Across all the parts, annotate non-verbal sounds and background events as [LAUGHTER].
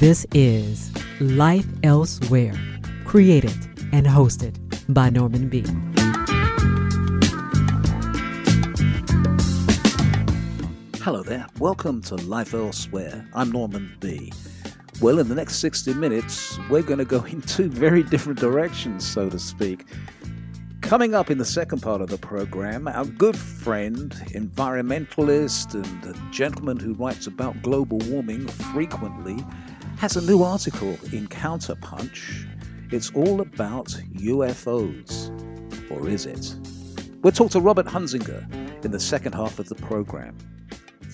This is Life Elsewhere, created and hosted by Norman B. Hello there. Welcome to Life Elsewhere. I'm Norman B. Well, in the next 60 minutes, we're going to go in two very different directions, so to speak. Coming up in the second part of the program, our good friend, environmentalist, and gentleman who writes about global warming frequently, has a new article in Counterpunch. It's all about UFOs. Or is it? We'll talk to Robert Hunziker in the second half of the program.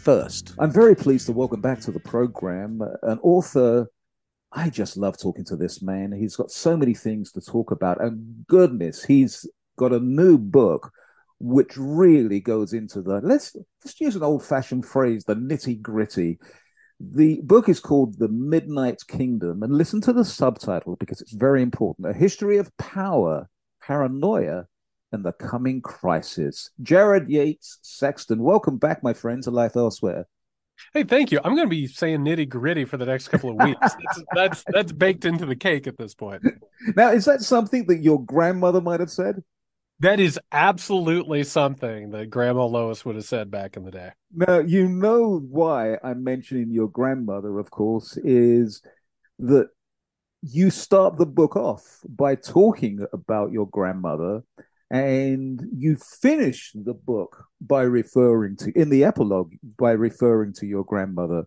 First, I'm very pleased to welcome back to the program uh, an author. I just love talking to this man. He's got so many things to talk about. And goodness, he's got a new book which really goes into the let's just use an old fashioned phrase the nitty gritty the book is called The Midnight Kingdom, and listen to the subtitle because it's very important A History of Power, Paranoia, and the Coming Crisis. Jared Yates Sexton, welcome back, my friend, to Life Elsewhere. Hey, thank you. I'm going to be saying nitty gritty for the next couple of weeks. [LAUGHS] that's, that's that's baked into the cake at this point. Now, is that something that your grandmother might have said? That is absolutely something that Grandma Lois would have said back in the day. Now, you know why I'm mentioning your grandmother, of course, is that you start the book off by talking about your grandmother, and you finish the book by referring to, in the epilogue, by referring to your grandmother,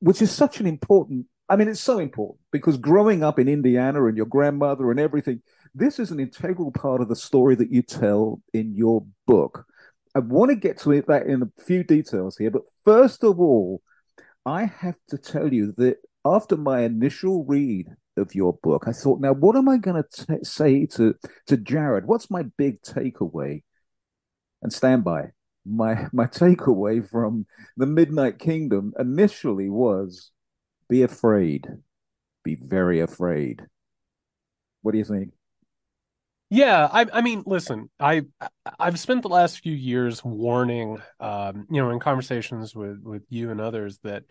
which is such an important, I mean, it's so important because growing up in Indiana and your grandmother and everything, this is an integral part of the story that you tell in your book. I want to get to it that in a few details here, but first of all, I have to tell you that after my initial read of your book, I thought, now what am I going to say to to Jared? What's my big takeaway? And stand by. My my takeaway from the Midnight Kingdom initially was be afraid, be very afraid. What do you think? Yeah, I, I mean, listen, I I've spent the last few years warning, um, you know, in conversations with with you and others that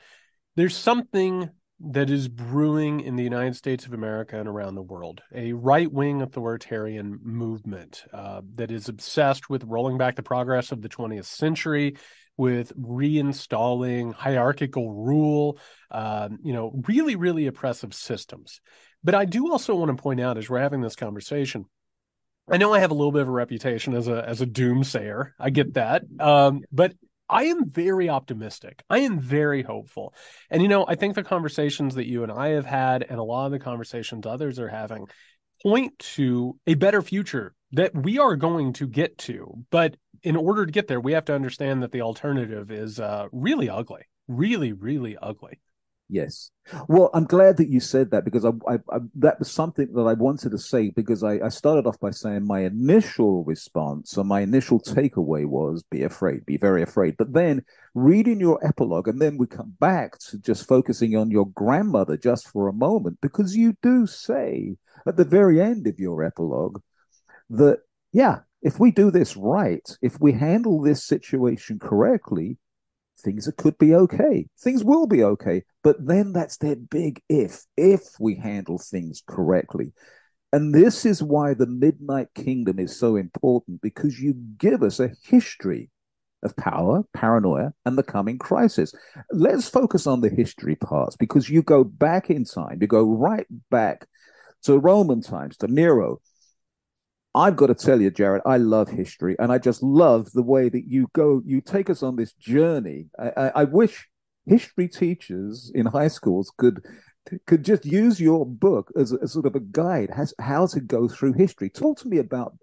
there's something that is brewing in the United States of America and around the world, a right wing authoritarian movement uh, that is obsessed with rolling back the progress of the 20th century, with reinstalling hierarchical rule, um, you know, really, really oppressive systems. But I do also want to point out as we're having this conversation I know I have a little bit of a reputation as a as a doomsayer. I get that. Um, but I am very optimistic. I am very hopeful. And you know, I think the conversations that you and I have had and a lot of the conversations others are having point to a better future that we are going to get to. But in order to get there, we have to understand that the alternative is uh, really ugly, really, really ugly. Yes. Well, I'm glad that you said that because I, I, I, that was something that I wanted to say because I, I started off by saying my initial response or my initial takeaway was be afraid, be very afraid. But then reading your epilogue, and then we come back to just focusing on your grandmother just for a moment because you do say at the very end of your epilogue that, yeah, if we do this right, if we handle this situation correctly, things could be okay. Things will be okay. But then that's that big if, if we handle things correctly. And this is why the Midnight Kingdom is so important because you give us a history of power, paranoia, and the coming crisis. Let's focus on the history parts because you go back in time, you go right back to Roman times, to Nero, I've got to tell you, Jared, I love history, and I just love the way that you go. You take us on this journey. I, I, I wish history teachers in high schools could could just use your book as, a, as sort of a guide as how to go through history. Talk to me about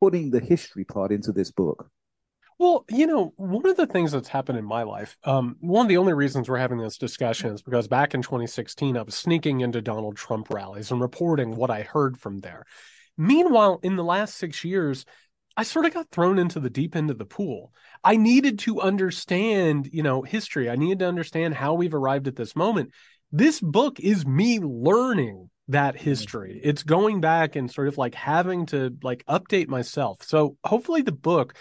putting the history part into this book. Well, you know, one of the things that's happened in my life, um, one of the only reasons we're having this discussion is because back in 2016, I was sneaking into Donald Trump rallies and reporting what I heard from there. Meanwhile, in the last six years, I sort of got thrown into the deep end of the pool. I needed to understand, you know, history. I needed to understand how we've arrived at this moment. This book is me learning that mm-hmm. history. It's going back and sort of like having to like update myself. So hopefully the book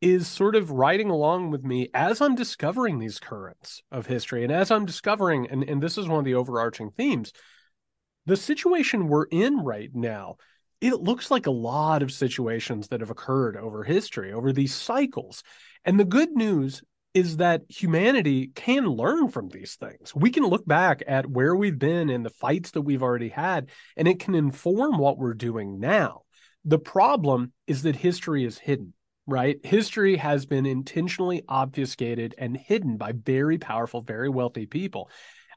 is sort of riding along with me as I'm discovering these currents of history and as I'm discovering, and, and this is one of the overarching themes, the situation we're in right now. It looks like a lot of situations that have occurred over history, over these cycles. And the good news is that humanity can learn from these things. We can look back at where we've been and the fights that we've already had, and it can inform what we're doing now. The problem is that history is hidden, right? History has been intentionally obfuscated and hidden by very powerful, very wealthy people.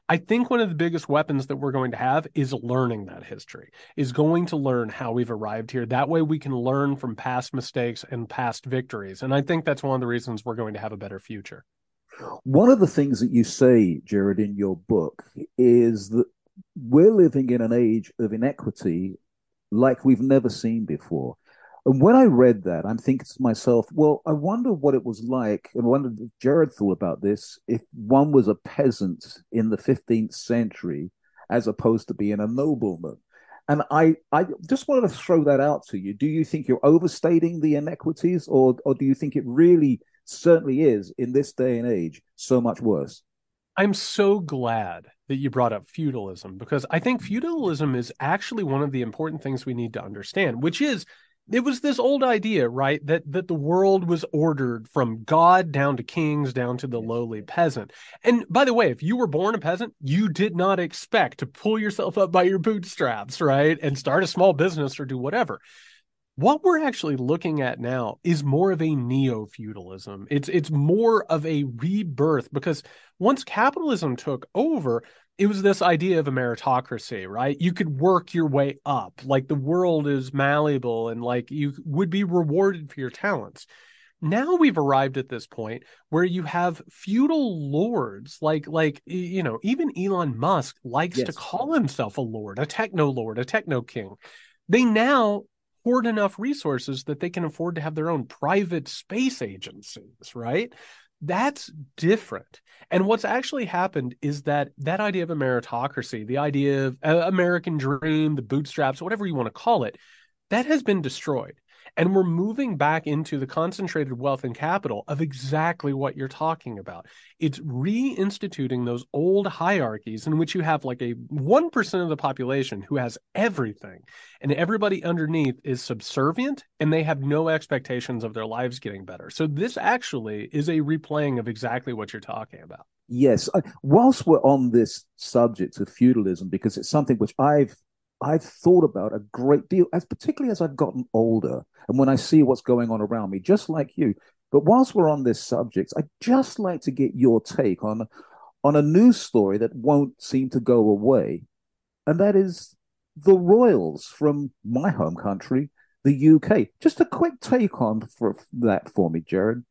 I think one of the biggest weapons that we're going to have is learning that history, is going to learn how we've arrived here. That way we can learn from past mistakes and past victories. And I think that's one of the reasons we're going to have a better future. One of the things that you say, Jared, in your book is that we're living in an age of inequity like we've never seen before. And when I read that, I'm thinking to myself, well, I wonder what it was like, and I wonder if Jared thought about this, if one was a peasant in the 15th century as opposed to being a nobleman. And I, I just wanted to throw that out to you. Do you think you're overstating the inequities, or, or do you think it really certainly is in this day and age so much worse? I'm so glad that you brought up feudalism because I think feudalism is actually one of the important things we need to understand, which is it was this old idea, right? That that the world was ordered from God down to kings, down to the lowly peasant. And by the way, if you were born a peasant, you did not expect to pull yourself up by your bootstraps, right? And start a small business or do whatever. What we're actually looking at now is more of a neo-feudalism. It's it's more of a rebirth because once capitalism took over, it was this idea of a meritocracy, right? You could work your way up. Like the world is malleable and like you would be rewarded for your talents. Now we've arrived at this point where you have feudal lords, like like you know, even Elon Musk likes yes. to call himself a lord, a techno lord, a techno king. They now hoard enough resources that they can afford to have their own private space agencies, right? That's different. And what's actually happened is that that idea of a meritocracy, the idea of uh, American dream, the bootstraps, whatever you want to call it, that has been destroyed. And we're moving back into the concentrated wealth and capital of exactly what you're talking about. It's reinstituting those old hierarchies in which you have like a 1% of the population who has everything, and everybody underneath is subservient and they have no expectations of their lives getting better. So, this actually is a replaying of exactly what you're talking about. Yes. Whilst we're on this subject of feudalism, because it's something which I've I've thought about a great deal, as particularly as I've gotten older, and when I see what's going on around me, just like you. But whilst we're on this subject, I'd just like to get your take on on a news story that won't seem to go away, and that is the royals from my home country, the UK. Just a quick take on for that for me, Jared.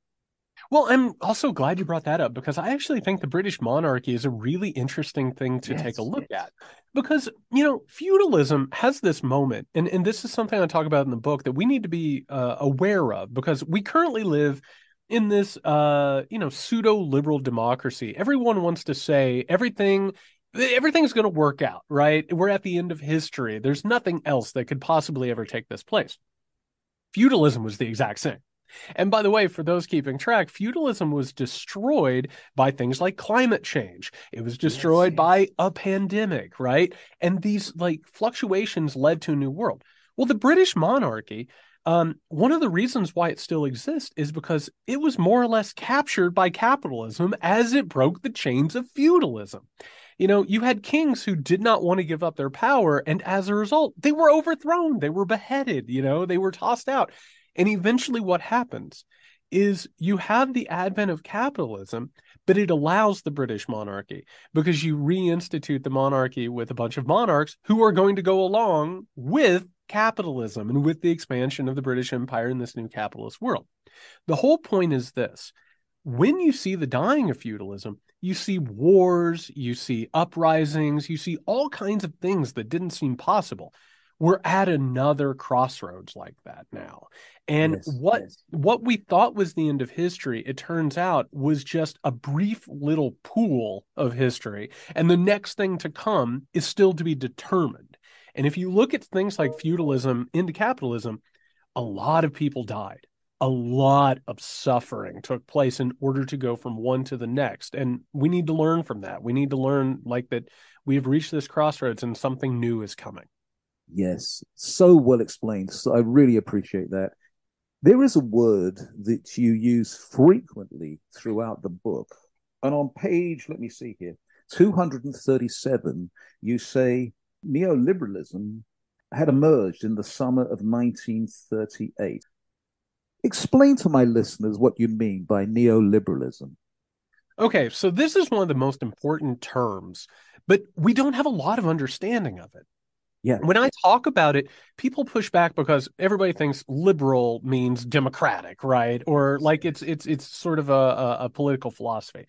Well, I'm also glad you brought that up because I actually think the British monarchy is a really interesting thing to yes, take a look yes. at. Because, you know, feudalism has this moment, and, and this is something I talk about in the book that we need to be uh, aware of because we currently live in this, uh, you know, pseudo liberal democracy. Everyone wants to say everything everything's going to work out, right? We're at the end of history. There's nothing else that could possibly ever take this place. Feudalism was the exact same. And by the way, for those keeping track, feudalism was destroyed by things like climate change. It was destroyed yes, by a pandemic, right? And these like fluctuations led to a new world. Well, the British monarchy, um, one of the reasons why it still exists is because it was more or less captured by capitalism as it broke the chains of feudalism. You know, you had kings who did not want to give up their power, and as a result, they were overthrown, they were beheaded, you know, they were tossed out. And eventually, what happens is you have the advent of capitalism, but it allows the British monarchy because you reinstitute the monarchy with a bunch of monarchs who are going to go along with capitalism and with the expansion of the British Empire in this new capitalist world. The whole point is this when you see the dying of feudalism, you see wars, you see uprisings, you see all kinds of things that didn't seem possible we're at another crossroads like that mm. now and yes, what yes. what we thought was the end of history it turns out was just a brief little pool of history and the next thing to come is still to be determined and if you look at things like feudalism into capitalism a lot of people died a lot of suffering took place in order to go from one to the next. And we need to learn from that. We need to learn like that we have reached this crossroads and something new is coming. Yes, so well explained. So I really appreciate that. There is a word that you use frequently throughout the book. And on page, let me see here, 237, you say neoliberalism had emerged in the summer of 1938. Explain to my listeners what you mean by neoliberalism. Okay, so this is one of the most important terms, but we don't have a lot of understanding of it. Yeah. When I talk about it, people push back because everybody thinks liberal means democratic, right? Or like it's it's it's sort of a, a, political philosophy.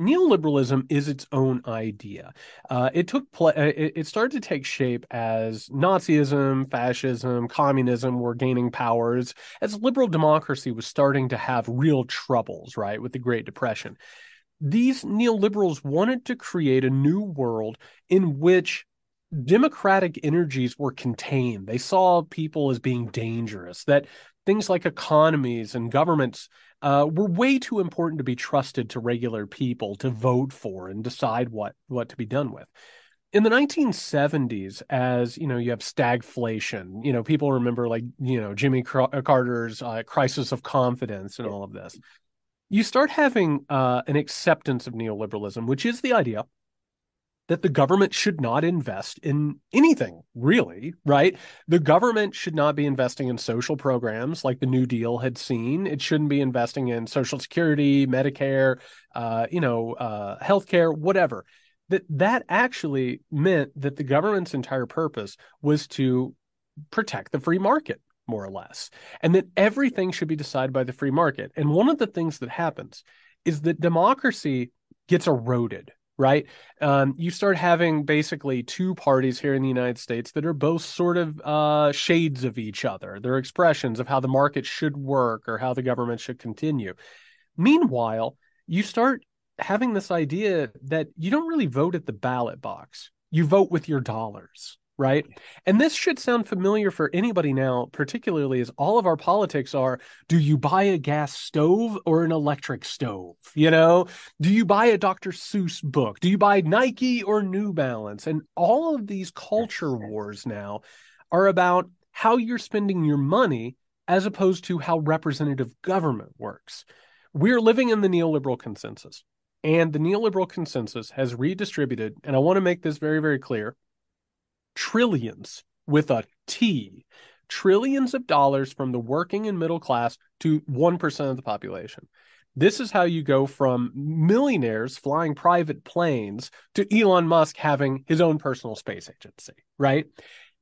Neoliberalism is its own idea. Uh, it took pl- uh, it, it started to take shape as Nazism, fascism, communism were gaining powers as liberal democracy was starting to have real troubles, right, with the Great Depression. These neoliberals wanted to create a new world in which democratic energies were contained. They saw people as being dangerous, that things like economies and governments uh, were way too important to be trusted to regular people to vote for and decide what, what to be done with. In the 1970s, as you know, you have stagflation. You know, people remember like you know Jimmy Carter's uh, crisis of confidence and all of this. You start having uh, an acceptance of neoliberalism, which is the idea that the government should not invest in anything, really, right? The government should not be investing in social programs like the New Deal had seen. It shouldn't be investing in Social Security, Medicare, uh, you know, uh, healthcare, whatever. That that actually meant that the government's entire purpose was to protect the free market, more or less, and that everything should be decided by the free market. And one of the things that happens is that democracy gets eroded right? Um, you start having basically two parties here in the United States that are both sort of uh, shades of each other. They're expressions of how the market should work or how the government should continue. Meanwhile, you start having this idea that you don't really vote at the ballot box, you vote with your dollars right? And this should sound familiar for anybody now, particularly as all of our politics are do you buy a gas stove or an electric stove? You know, do you buy a Dr. Seuss book? Do you buy Nike or New Balance? And all of these culture wars now are about how you're spending your money as opposed to how representative government works. We're living in the neoliberal consensus. And the neoliberal consensus has redistributed, and I want to make this very, very clear trillions with a T, trillions of dollars from the working and middle class to 1% of the population. This is how you go from millionaires flying private planes to Elon Musk having his own personal space agency, right?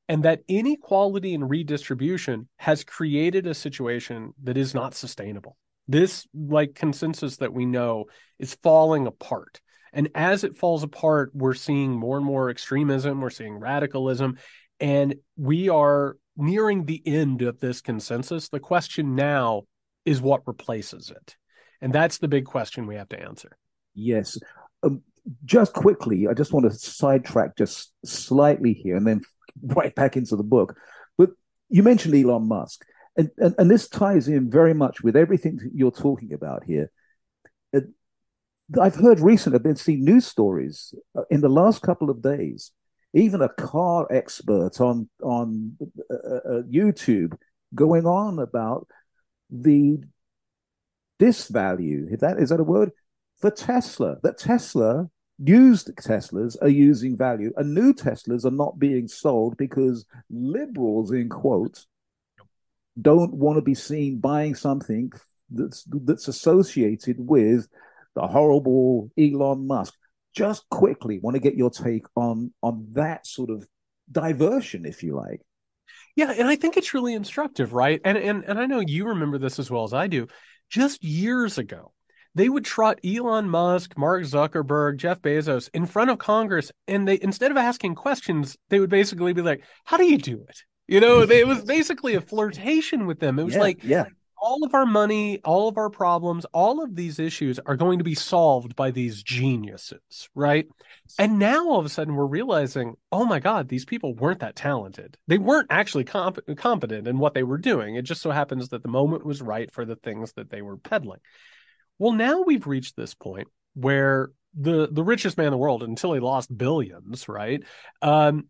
And that inequality and redistribution has created a situation that is not sustainable. This like consensus that we know is falling apart. And as it falls apart, we're seeing more and more extremism, we're seeing radicalism, and we are nearing the end of this consensus. The question now is what replaces it? And that's the big question we have to answer. Yes. Um, just quickly, I just want to sidetrack just slightly here and then [LAUGHS] right back into the book. But you mentioned Elon Musk, and, and, and this ties in very much with everything you're talking about here. I've heard recently, I've been seeing news stories uh, in the last couple of days. Even a car expert on on uh, uh, uh YouTube going on about the disvalue. Is that is that a word for Tesla? That Tesla used Teslas are using value, and new Teslas are not being sold because liberals, in quotes, don't want to be seen buying something that's that's associated with the horrible Elon Musk. Just quickly, want to get your take on on that sort of diversion, if you like. Yeah, and I think it's really instructive, right? And and and I know you remember this as well as I do. Just years ago, they would trot Elon Musk, Mark Zuckerberg, Jeff Bezos in front of Congress, and they instead of asking questions, they would basically be like, "How do you do it?" You know, they, it was basically a flirtation with them. It was yeah, like, yeah all of our money, all of our problems, all of these issues are going to be solved by these geniuses, right? And now all of a sudden we're realizing, oh my God, these people weren't that talented. They weren't actually comp- competent in what they were doing. It just so happens that the moment was right for the things that they were peddling. Well, now we've reached this point where the the richest man in the world until he lost billions, right? Um,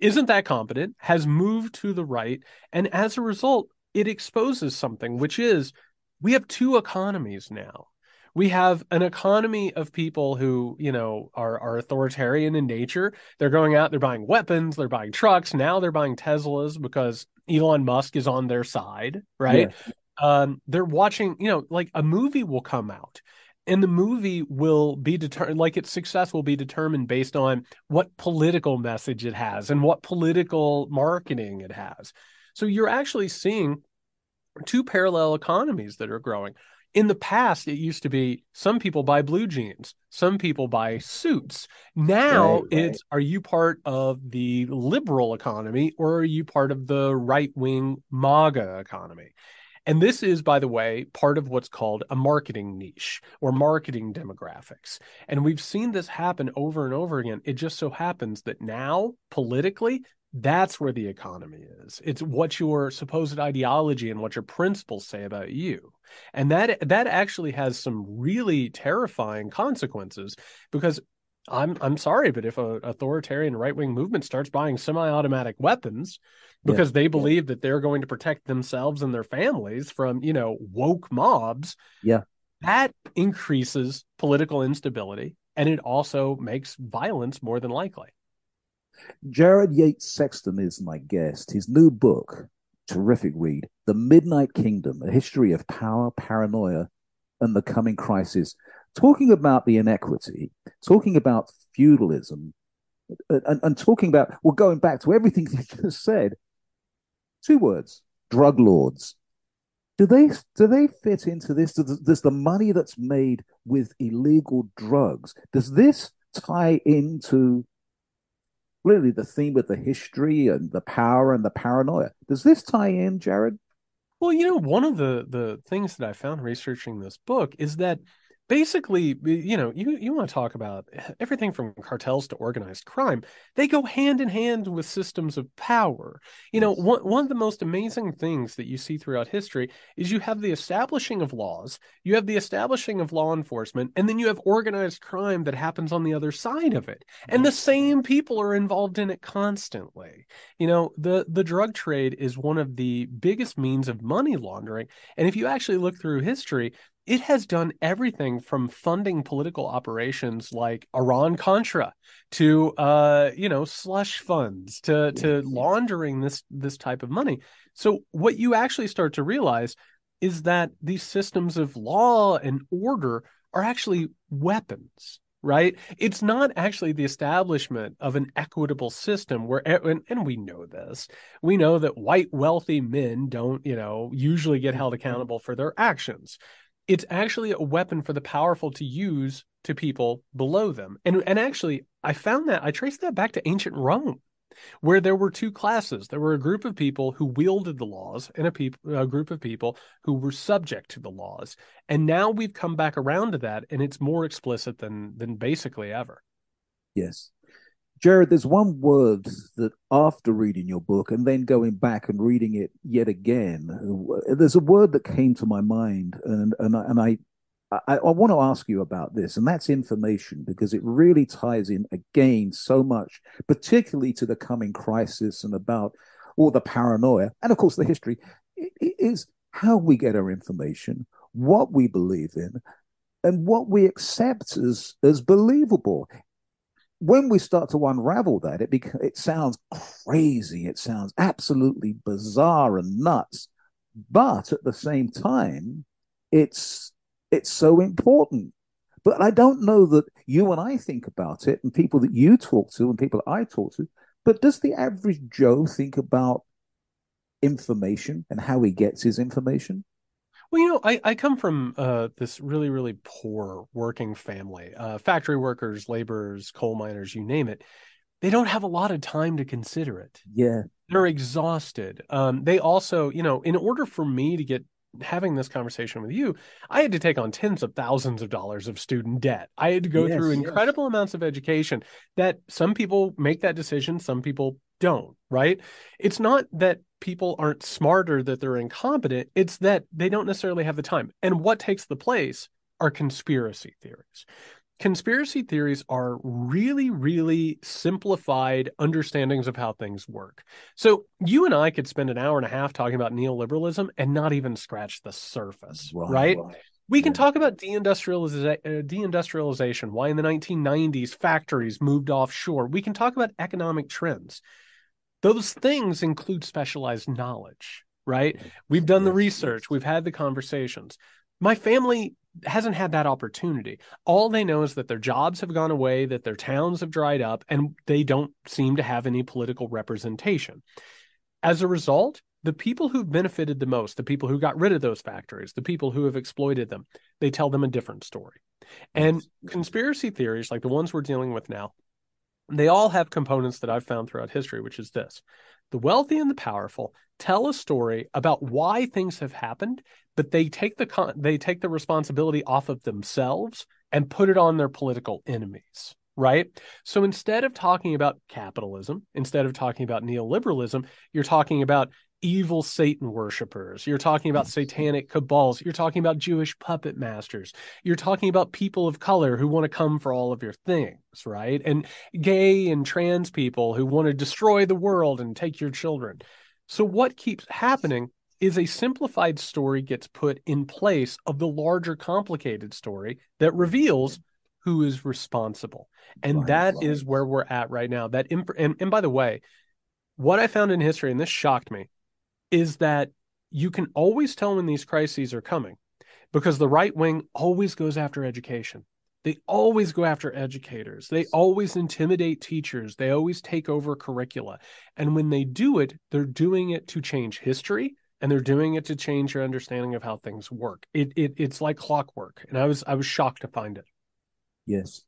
isn't that competent? Has moved to the right, and as a result, it exposes something, which is we have two economies now. We have an economy of people who, you know, are are authoritarian in nature. They're going out, they're buying weapons, they're buying trucks. Now they're buying Teslas because Elon Musk is on their side, right? Yeah. Um, they're watching, you know, like a movie will come out and the movie will be determined like its success will be determined based on what political message it has and what political marketing it has so you're actually seeing two parallel economies that are growing in the past it used to be some people buy blue jeans some people buy suits now right, right. it's are you part of the liberal economy or are you part of the right wing maga economy and this is, by the way, part of what's called a marketing niche or marketing demographics. And we've seen this happen over and over again. It just so happens that now, politically, that's where the economy is. It's what your supposed ideology and what your principles say about you. And that that actually has some really terrifying consequences because I'm I'm sorry, but if an authoritarian right wing movement starts buying semi automatic weapons because yeah. they believe yeah. that they're going to protect themselves and their families from you know woke mobs, yeah, that increases political instability and it also makes violence more than likely. Jared Yates Sexton is my guest. His new book, terrific read, The Midnight Kingdom: A History of Power, Paranoia, and the Coming Crisis talking about the inequity, talking about feudalism, and, and talking about, well, going back to everything [LAUGHS] you just said, two words drug lords. Do they do they fit into this? Does, does the money that's made with illegal drugs does this tie into really the theme of the history and the power and the paranoia? Does this tie in, Jared? Well, you know, one of the the things that I found researching this book is that basically you know you you want to talk about [SIGHS] everything from cartels to organized crime they go hand in hand with systems of power. You know one, one of the most amazing things that you see throughout history is you have the establishing of laws you have the establishing of law enforcement and then you have organized crime that happens on the other side of it. And the same people are involved in it constantly. You know the the drug trade is one of the biggest means of money laundering and if you actually look through history it has done everything from funding political operations like Iran Contra to uh, you know slush funds to to laundering this this type of money. So what you actually start to realize is that these systems of law and order are actually weapons right it's not actually the establishment of an equitable system where and, and, we know this we know that white wealthy men don't you know usually get held mm-hmm. accountable for their actions it's actually a weapon for the powerful to use to people below them. And and actually, I found that I traced that back to ancient Rome, where there were two classes. There were a group of people who wielded the laws, and a, peop- a group of people who were subject to the laws. And now we've come back around to that, and it's more explicit than than basically ever. Yes, Jared, there's one word that after reading your book and then going back and reading it yet again, there's a word that came to my mind, and and I, and I I, I, want to ask you about this, and that's information because it really ties in again so much, particularly to the coming crisis and about all the paranoia, and of course the history. It, it is how we get our information, what we believe in, and what we accept as as believable when we start to unravel that, it bec- it sounds crazy. It sounds absolutely bizarre and nuts. But at the same time, it's it's so important. But I don't know that you and I think about it, and people that you talk to, and people that I talk to. But does the average Joe think about information and how he gets his information? Well, you know, I, I come from uh, this really, really poor working family. Uh, factory workers, laborers, coal miners, you name it. They don't have a lot of time to consider it. Yeah. They're exhausted. Um, they also, you know, in order for me to get having this conversation with you, I had to take on tens of thousands of dollars of student debt. I had to go yes, through incredible yes. amounts of education that some people make that decision, some people don't, right? It's not that people aren't smarter, that they're incompetent, it's that they don't necessarily have the time. And what takes the place are conspiracy theories conspiracy theories are really, really simplified understandings of how things work. So you and I could spend an hour and a half talking about neoliberalism and not even scratch the surface, right? right? We can talk about deindustrializa- uh, deindustrialization, why in the 1990s factories moved offshore. We can talk about economic trends. Those things include specialized knowledge, right? We've done the research, we've had the conversations. My family hasn't had that opportunity. All they know is that their jobs have gone away, that their towns have dried up, and they don't seem to have any political representation. As a result, the people who've benefited the most, the people who got rid of those factories, the people who have exploited them, they tell them a different story. And conspiracy theories, like the ones we're dealing with now, they all have components that I've found throughout history, which is this. The wealthy and the powerful tell a story about why things have happened but they take the con- they take the responsibility off of themselves and put it on their political enemies right? So instead of talking about capitalism instead of talking about neoliberalism you're talking about evil satan worshippers you're talking about satanic cabals. You're talking about jewish puppet masters. You're talking about people of color who want to come for all of your things right? And gay and trans people who want to destroy the world and take your children. So what keeps happening is a simplified story gets put in place of the larger complicated story that reveals who is responsible. And right, that right. is where we're at right now. That imp- and, and by the way what i found in history and this shocked me is that you can always tell when these crises are coming because the right wing always goes after education they always go after educators. They always intimidate teachers. They always take over curricula. And when they do it, they're doing it to change history and they're doing it to change your understanding of how things work. It, it it's like clockwork, and I was I was shocked to find it. Yes,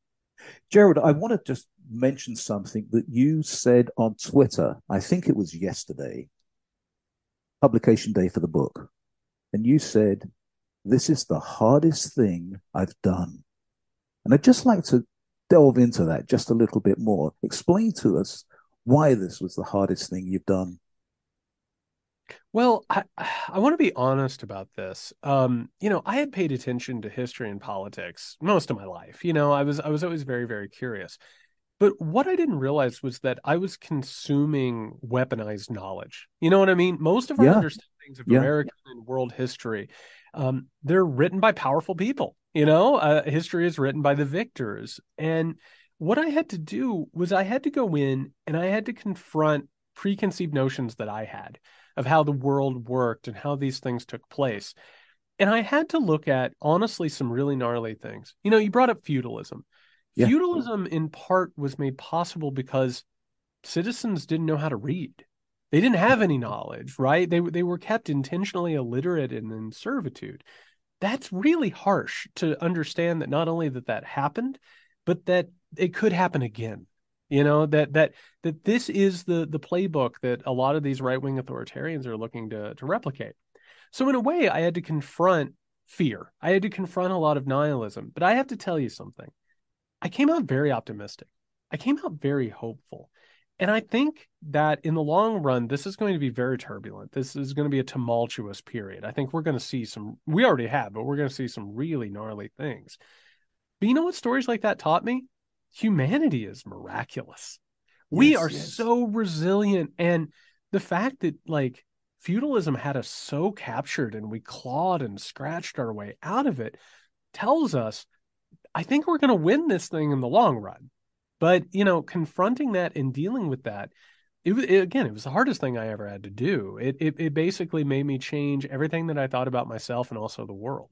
Gerald, I want to just mention something that you said on Twitter. I think it was yesterday, publication day for the book, and you said, "This is the hardest thing I've done," and I'd just like to delve into that just a little bit more. Explain to us why this was the hardest thing you've done. Well, I I want to be honest about this. Um, you know, I had paid attention to history and politics most of my life. You know, I was I was always very very curious. But what I didn't realize was that I was consuming weaponized knowledge. You know what I mean? Most of our yeah. understandings of yeah. American and world history, um, they're written by powerful people. You know, uh, history is written by the victors. And what I had to do was I had to go in and I had to confront preconceived notions that I had of how the world worked and how these things took place. And I had to look at honestly some really gnarly things. You know, you brought up feudalism. Yeah. Feudalism in part was made possible because citizens didn't know how to read. They didn't have any knowledge, right? They they were kept intentionally illiterate and in servitude. That's really harsh to understand that not only that that happened, but that it could happen again you know that that that this is the the playbook that a lot of these right-wing authoritarians are looking to to replicate so in a way i had to confront fear i had to confront a lot of nihilism but i have to tell you something i came out very optimistic i came out very hopeful and i think that in the long run this is going to be very turbulent this is going to be a tumultuous period i think we're going to see some we already have but we're going to see some really gnarly things but you know what stories like that taught me humanity is miraculous. Yes, we are yes. so resilient. And the fact that like feudalism had us so captured and we clawed and scratched our way out of it tells us, I think we're going to win this thing in the long run. But, you know, confronting that and dealing with that, it, it, again, it was the hardest thing I ever had to do. It, it it basically made me change everything that I thought about myself and also the world.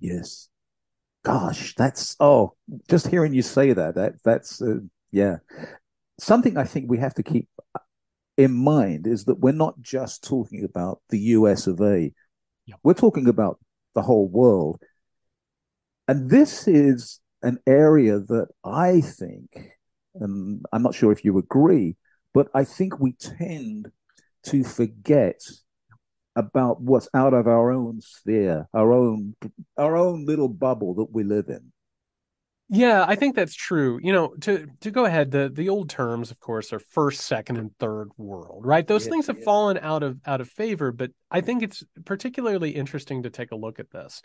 Yes, gosh, that's oh, just hearing you say that, that that's uh, yeah, something I think we have to keep in mind is that we're not just talking about the U.S. of A. Yep. We're talking about the whole world, and this is an area that I think, and I'm not sure if you agree, but I think we tend to forget about what's out of our own sphere, our own our own little bubble that we live in. Yeah, I think that's true. You know, to to go ahead, the the old terms, of course, are first, second, and third world, right? Those yeah, things have yeah. fallen out of out of favor, but I think it's particularly interesting to take a look at this.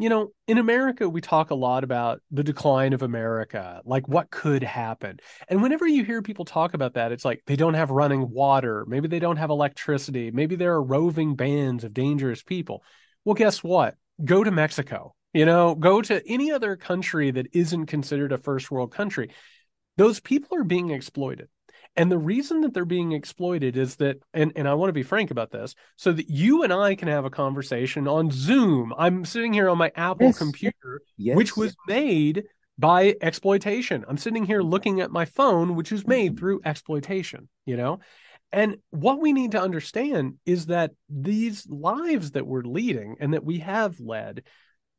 You know, in America, we talk a lot about the decline of America, like what could happen. And whenever you hear people talk about that, it's like they don't have running water, maybe they don't have electricity, maybe there are roving bands of dangerous people. Well, guess what? Go to Mexico you know, go to any other country that isn't considered a first world country. Those people are being exploited. And the reason that they're being exploited is that, and, and I want to be frank about this, so that you and I can have a conversation on Zoom. I'm sitting here on my Apple yes. computer, yes. which was made by exploitation. I'm sitting here looking at my phone, which was made mm-hmm. through exploitation, you know? And what we need to understand is that these lives that we're leading and that we have led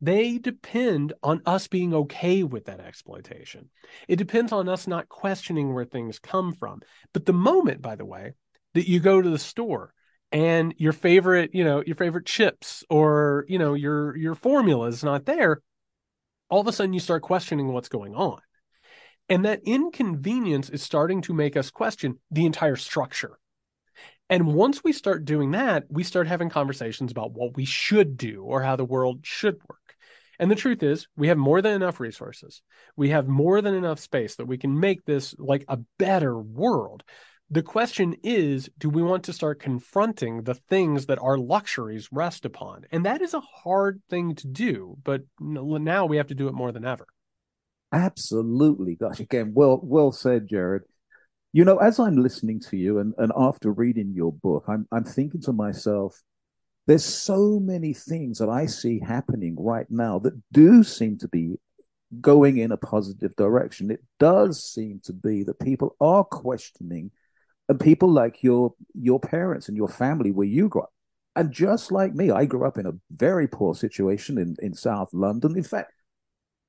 they depend on us being okay with that exploitation. It depends on us not questioning where things come from. But the moment, by the way, that you go to the store and your favorite, you know, your favorite chips or, you know, your your formula is not there, all of a sudden you start questioning what's going on. And that inconvenience is starting to make us question the entire structure. And once we start doing that, we start having conversations about what we should do or how the world should work. And the truth is, we have more than enough resources. We have more than enough space that we can make this like a better world. The question is, do we want to start confronting the things that our luxuries rest upon? And that is a hard thing to do, but now we have to do it more than ever. Absolutely. Gosh, again, well, well said, Jared. You know, as I'm listening to you and, and after reading your book, I'm I'm thinking to myself, there's so many things that I see happening right now that do seem to be going in a positive direction. It does seem to be that people are questioning, and people like your your parents and your family where you grew up. And just like me, I grew up in a very poor situation in, in South London. In fact,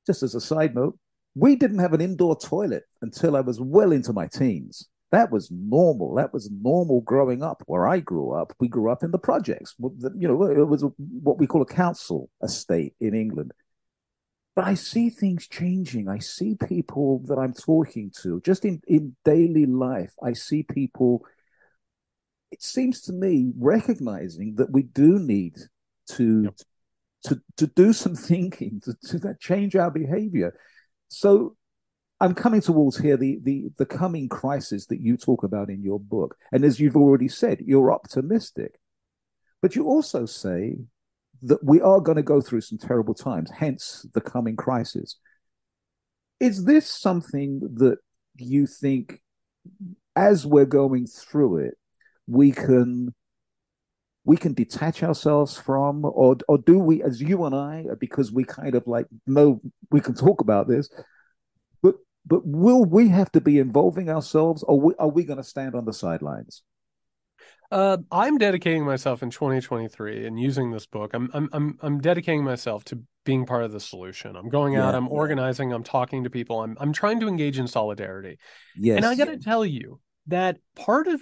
just as a side note, we didn't have an indoor toilet until I was well into my teens. That was normal. That was normal growing up. Where I grew up, we grew up in the projects. You know, it was what we call a council estate in England. But I see things changing. I see people that I'm talking to just in, in daily life. I see people, it seems to me, recognizing that we do need to yep. to to do some [LAUGHS] thinking to, to change our behavior. So I'm coming towards here the, the the coming crisis that you talk about in your book, and as you've already said, you're optimistic, but you also say that we are going to go through some terrible times, hence the coming crisis. Is this something that you think, as we're going through it, we can we can detach ourselves from, or or do we, as you and I, because we kind of like know we can talk about this, but but will we have to be involving ourselves, or we, are we going to stand on the sidelines? Uh, I'm dedicating myself in 2023 and using this book. I'm I'm I'm I'm dedicating myself to being part of the solution. I'm going out. I'm yeah. organizing. I'm talking to people. I'm I'm trying to engage in solidarity. Yes. And I got to tell you that part of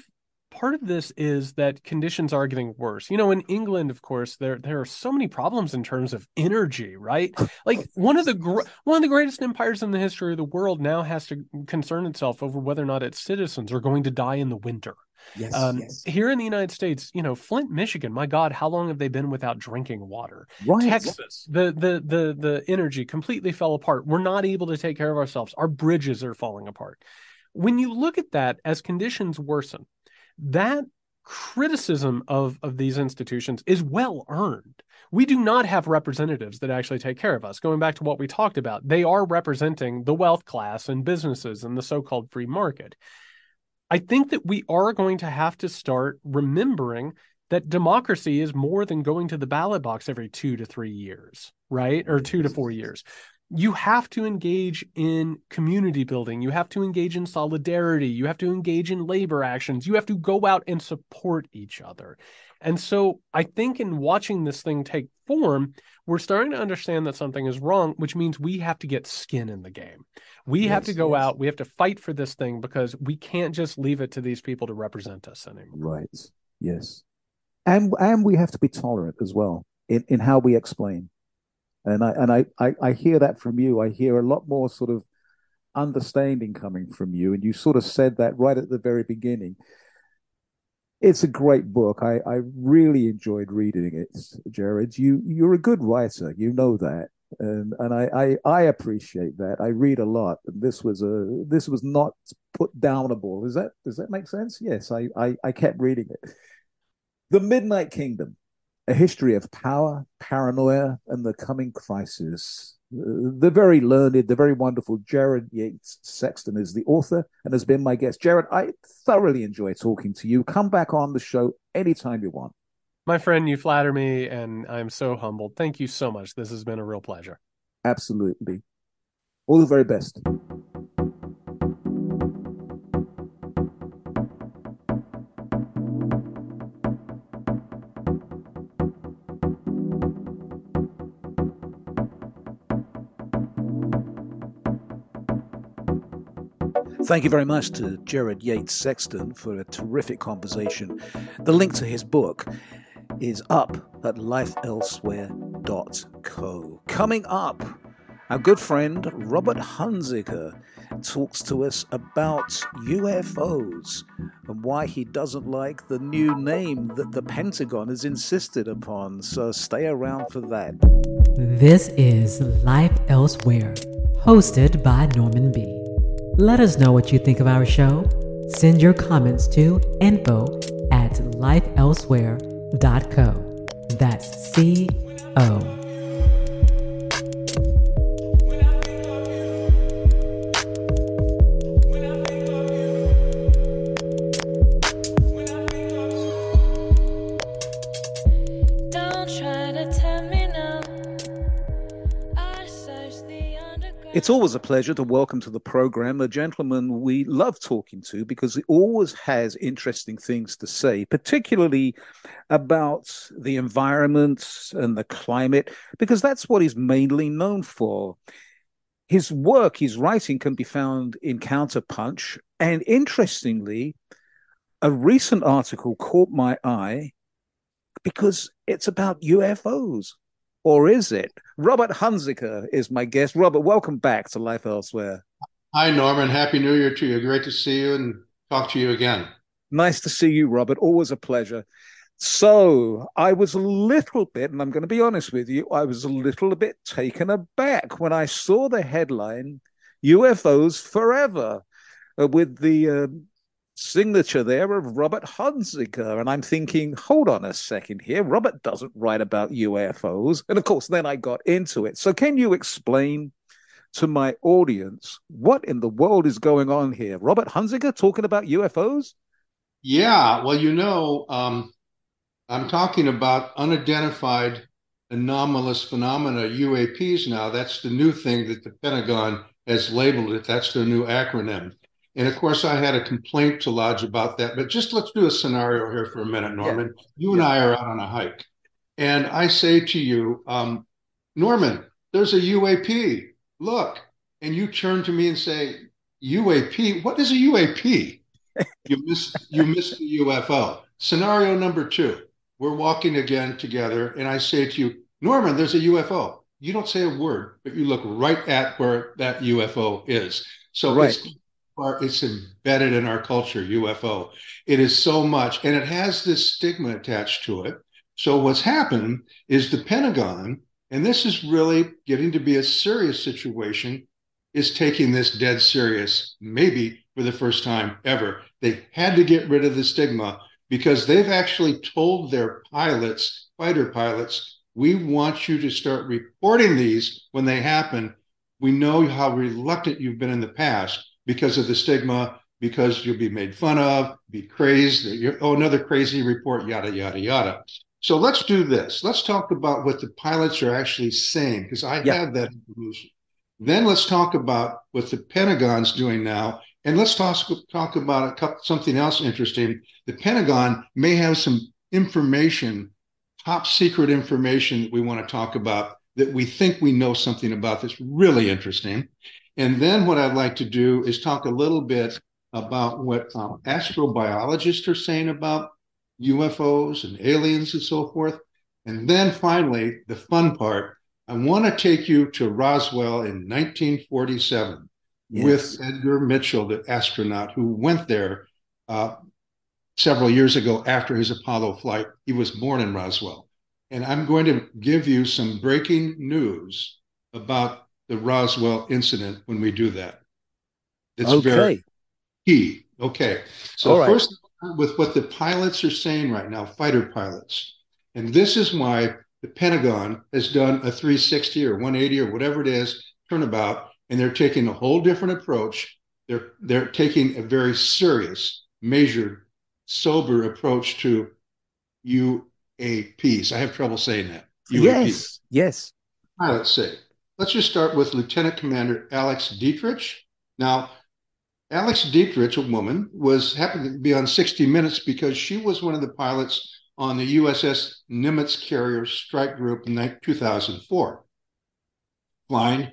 part of this is that conditions are getting worse. You know, in England, of course, there there are so many problems in terms of energy, right? [LAUGHS] Like one of the gr- one of the greatest empires in the history of the world now has to concern itself over whether or not its citizens are going to die in the winter. Yes, um, yes. Here in the United States, you know, Flint, Michigan. My God, how long have they been without drinking water? Right. Texas, the the the the energy completely fell apart. We're not able to take care of ourselves. Our bridges are falling apart. When you look at that as conditions worsen, that criticism of of these institutions is well earned. We do not have representatives that actually take care of us. Going back to what we talked about, they are representing the wealth class and businesses and the so-called free market. I think that we are going to have to start remembering that democracy is more than going to the ballot box every 2 to 3 years, right? Or 2 to 4 years you have to engage in community building. You have to engage in solidarity. You have to engage in labor actions. You have to go out and support each other. And so I think in watching this thing take form, we're starting to understand that something is wrong, which means we have to get skin in the game. We yes, have to go yes. out, we have to fight for this thing because we can't just leave it to these people to represent us anymore. Right. Yes. and and we have to be tolerant as well in, in how we explain. And I and I, I I hear that from you. I hear a lot more sort of understanding coming from you, and you sort of said that right at the very beginning. It's a great book. I, I really enjoyed reading it, Jared. You you're a good writer. You know that and and I, I, I appreciate that. I read a lot, and this was a this was not put downable. Does that does that make sense? Yes, I I, I kept reading it. The Midnight Kingdom, a history of power, paranoia, and the coming crisis. The very learned, the very wonderful Jared Yates Sexton is the author and has been my guest. Jared, I thoroughly enjoy talking to you. Come back on the show anytime you want. My friend, you flatter me, and I'm so humbled. Thank you so much. This has been a real pleasure. Absolutely. All the very best. Thank you very much to Jared Yates Sexton for a terrific conversation. The link to his book is up at lifeelsewhere.co. Coming up, our good friend Robert Hunziker talks to us about UFOs and why he doesn't like the new name that the Pentagon has insisted upon. So stay around for that. This is Life Elsewhere, hosted by Norman B. Let us know what you think of our show. Send your comments to info at lifeelsewhere.com Co. That's C O. It's always a pleasure to welcome to the program a gentleman we love talking to because he always has interesting things to say, particularly about the environment and the climate, because that's what he's mainly known for. His work, his writing can be found in Counterpunch. And interestingly, a recent article caught my eye because it's about UFOs or is it? Robert Hunziker is my guest. Robert, welcome back to Life Elsewhere. Hi, Norman. Happy New Year to you. Great to see you and talk to you again. Nice to see you, Robert. Always a pleasure. So I was a little bit, and I'm going to be honest with you, I was a little bit taken aback when I saw the headline UFOs Forever uh, with the uh, signature there of Robert Hunziker. And I'm thinking, hold on a second here. Robert doesn't write about UFOs. And of course, then I got into it. So, can you explain to my audience what in the world is going on here? Robert Hunziker talking about UFOs? Yeah. Well, you know, um, I'm talking about unidentified anomalous phenomena, UAPs now. That's the new thing that the Pentagon has labeled it. That's their new acronym. And of course, I had a complaint to lodge about that. But just let's do a scenario here for a minute, Norman. Yeah. You and yeah. I are out on a hike. And I say to you, um, Norman, there's a UAP. Look. And you turn to me and say, UAP? What is a UAP? you missed you missed the UFO. Scenario number two. We're walking again together, and I say to you, Norman, there's a UFO. You don't say a word, but you look right at where that UFO is. So right. it's it's embedded in our culture, UFO. It is so much, and it has this stigma attached to it. So what's happened is the Pentagon, and this is really getting to be a serious situation, is taking this dead serious, maybe for the first time ever. They had to get rid of the stigma because they've actually told their pilots, fighter pilots, we want you to start reporting these when they happen. We know how reluctant you've been in the past because of the stigma, because you'll be made fun of, be crazed. Oh, another crazy report, yada, yada, yada. So let's do this. Let's talk about what the pilots are actually saying, because I yeah. have that information. Then let's talk about what the Pentagon's doing now. And let's talk, talk about couple, something else interesting. The Pentagon may have some information, top secret information that we want to talk about that we think we know something about that's really interesting. And then what I'd like to do is talk a little bit about what um, astrobiologists are saying about UFOs and aliens and so forth. And then finally, the fun part I want to take you to Roswell in 1947 yes. with Edgar Mitchell, the astronaut who went there uh, several years ago after his Apollo flight. He was born in Roswell. And I'm going to give you some breaking news about the Roswell incident when we do that. It's okay. very key. Okay. So, right. first, with what the pilots are saying right now, fighter pilots. And this is why the Pentagon has done a 360 or 180 or whatever it is turnabout, and they're taking a whole different approach. They're they're taking a very serious, measured, sober approach to UAPs. I have trouble saying that. UAPs. Yes, yes. Pilots say. Let's just start with Lieutenant Commander Alex Dietrich. Now, Alex Dietrich, a woman, was happened to be on 60 Minutes because she was one of the pilots on the USS Nimitz carrier strike group in 2004, flying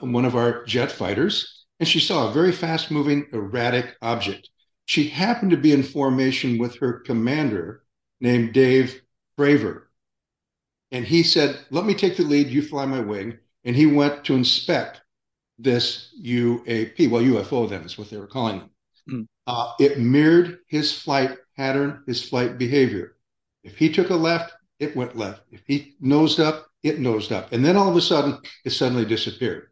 one of our jet fighters, and she saw a very fast moving, erratic object. She happened to be in formation with her commander named Dave Fravor. And he said, Let me take the lead, you fly my wing. And he went to inspect this UAP, well, UFO then is what they were calling them. Mm. Uh, it mirrored his flight pattern, his flight behavior. If he took a left, it went left. If he nosed up, it nosed up. And then all of a sudden, it suddenly disappeared.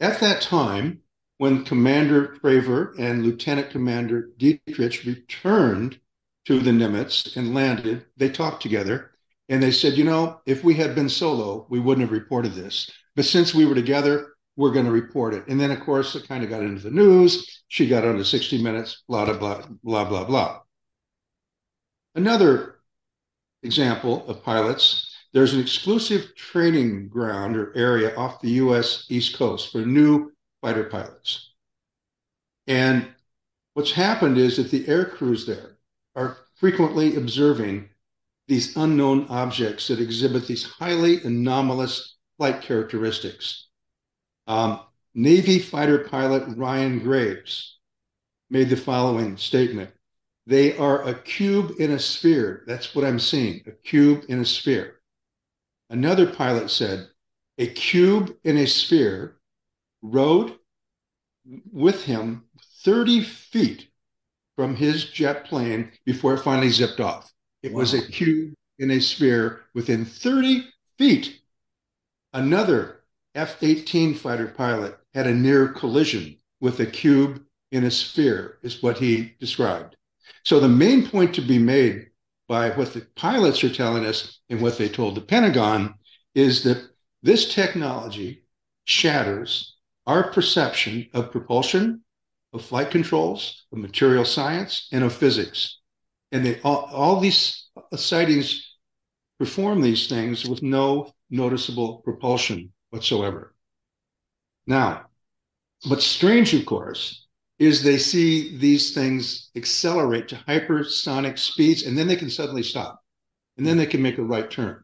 At that time, when Commander Fravor and Lieutenant Commander Dietrich returned to the Nimitz and landed, they talked together and they said, you know, if we had been solo, we wouldn't have reported this. But since we were together, we're going to report it. And then, of course, it kind of got into the news. She got on to 60 Minutes, blah, blah, blah, blah, blah. Another example of pilots, there's an exclusive training ground or area off the US East Coast for new fighter pilots. And what's happened is that the air crews there are frequently observing these unknown objects that exhibit these highly anomalous flight characteristics. Um, Navy fighter pilot Ryan Graves made the following statement they are a cube in a sphere. That's what I'm seeing a cube in a sphere. Another pilot said, a cube in a sphere rode with him 30 feet from his jet plane before it finally zipped off. It wow. was a cube in a sphere within 30 feet. Another F 18 fighter pilot had a near collision with a cube in a sphere, is what he described. So the main point to be made by what the pilots are telling us and what they told the Pentagon is that this technology shatters our perception of propulsion, of flight controls, of material science, and of physics. And they, all, all these sightings perform these things with no noticeable propulsion whatsoever. Now, what's strange, of course, is they see these things accelerate to hypersonic speeds and then they can suddenly stop and then they can make a right turn.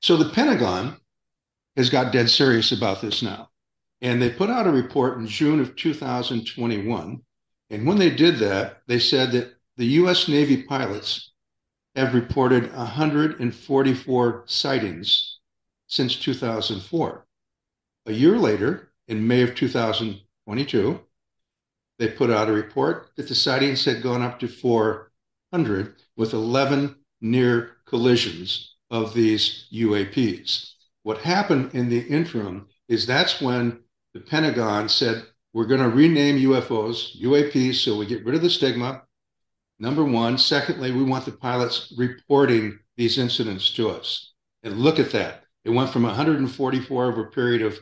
So the Pentagon has got dead serious about this now. And they put out a report in June of 2021. And when they did that, they said that the US Navy pilots have reported 144 sightings since 2004. A year later, in May of 2022, they put out a report that the sightings had gone up to 400 with 11 near collisions of these UAPs. What happened in the interim is that's when the Pentagon said, we're going to rename UFOs UAPs so we get rid of the stigma. Number one. Secondly, we want the pilots reporting these incidents to us. And look at that. It went from 144 over a period of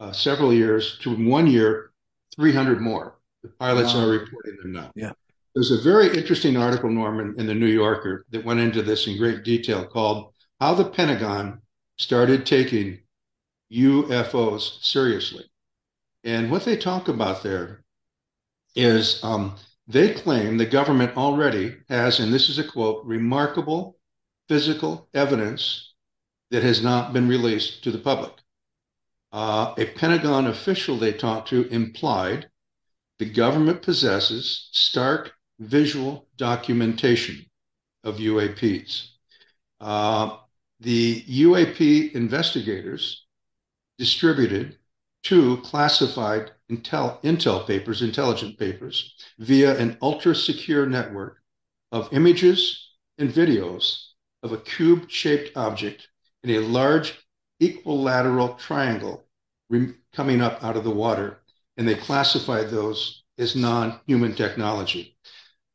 uh, several years to one year, 300 more. The pilots wow. are reporting them now. Yeah. There's a very interesting article, Norman, in the New Yorker that went into this in great detail called How the Pentagon Started Taking UFOs Seriously. And what they talk about there is um, they claim the government already has, and this is a quote, remarkable physical evidence that has not been released to the public. Uh, a Pentagon official they talked to implied the government possesses stark visual documentation of UAPs. Uh, the UAP investigators distributed two classified intel, intel papers, intelligent papers, via an ultra secure network of images and videos of a cube shaped object in a large equilateral triangle coming up out of the water. And they classified those as non human technology.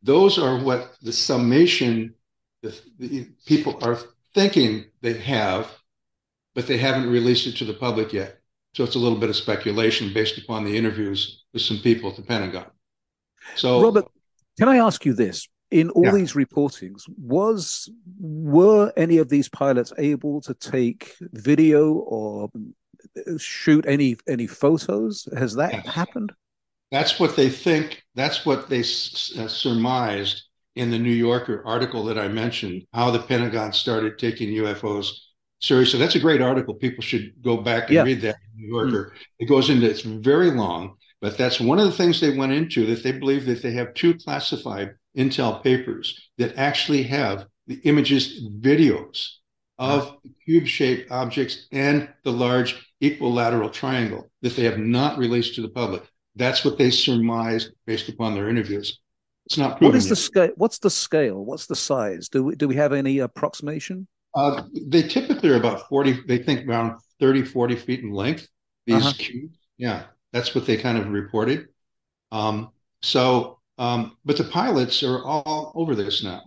Those are what the summation the, the people are thinking they have, but they haven't released it to the public yet. So it's a little bit of speculation based upon the interviews with some people at the Pentagon. So, Robert, can I ask you this? In all yeah. these reportings, was were any of these pilots able to take video or shoot any any photos? Has that yes. happened? That's what they think. That's what they s- uh, surmised in the New Yorker article that I mentioned. How the Pentagon started taking UFOs seriously. That's a great article. People should go back and yeah. read that in New Yorker. Mm. It goes into it's very long, but that's one of the things they went into that they believe that they have two classified intel papers that actually have the images, videos of cube-shaped objects and the large equilateral triangle that they have not released to the public. That's what they surmised based upon their interviews. It's not proven. What is yet. the scale? What's the scale? What's the size? Do we do we have any approximation? Uh, they typically are about 40, they think around 30, 40 feet in length, these uh-huh. cubes. Yeah, that's what they kind of reported. Um, so, um, but the pilots are all over this now.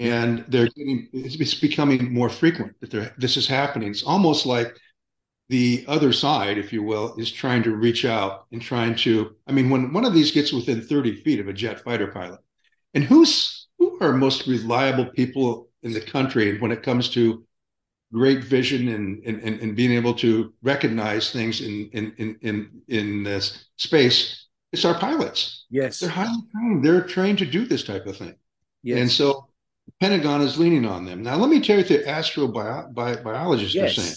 And they're getting, it's becoming more frequent that they're, this is happening. It's almost like the other side, if you will, is trying to reach out and trying to. I mean, when one of these gets within 30 feet of a jet fighter pilot, and who's who are most reliable people in the country and when it comes to great vision and, and, and, being able to recognize things in, in, in, in, in this space, it's our pilots. Yes. They're highly trained. They're trained to do this type of thing. Yes. And so the Pentagon is leaning on them. Now, let me tell you what the astrobiologists yes. are saying.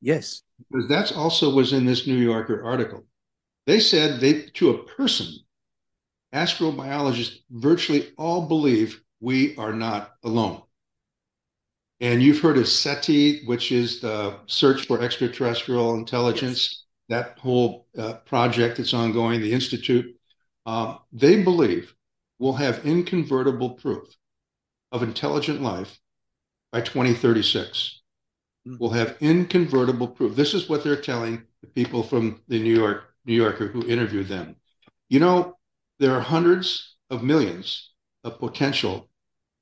Yes. Because that's also was in this New Yorker article. They said they, to a person, astrobiologists virtually all believe we are not alone. And you've heard of SETI, which is the search for extraterrestrial intelligence, yes. that whole uh, project that's ongoing, the Institute. Um, they believe we'll have inconvertible proof of intelligent life by 2036. Mm. We'll have inconvertible proof. This is what they're telling the people from the New York New Yorker who interviewed them. You know, there are hundreds of millions of potential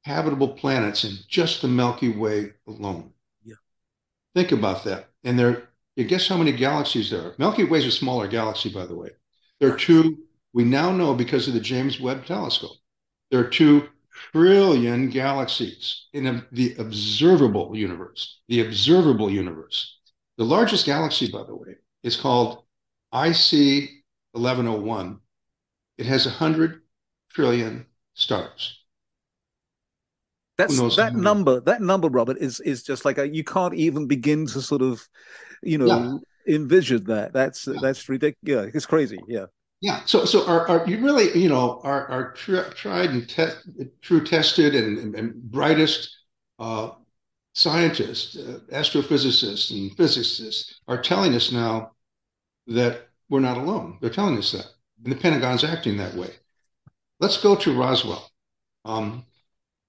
habitable planets in just the Milky Way alone. Yeah. Think about that. And there, you guess how many galaxies there are? Milky Way is a smaller galaxy, by the way. There are two, we now know because of the James Webb telescope, there are two trillion galaxies in a, the observable universe. The observable universe. The largest galaxy, by the way, is called IC 1101. It has 100 trillion stars. That's that number. That number, Robert, is is just like a, you can't even begin to sort of, you know, yeah. envision that. That's yeah. that's ridiculous. Yeah, it's crazy. Yeah. Yeah. So so are, are you really you know our our tri- tried and te- true tested and, and, and brightest uh, scientists, uh, astrophysicists, and physicists are telling us now that we're not alone. They're telling us that, and the Pentagon's acting that way. Let's go to Roswell. Um,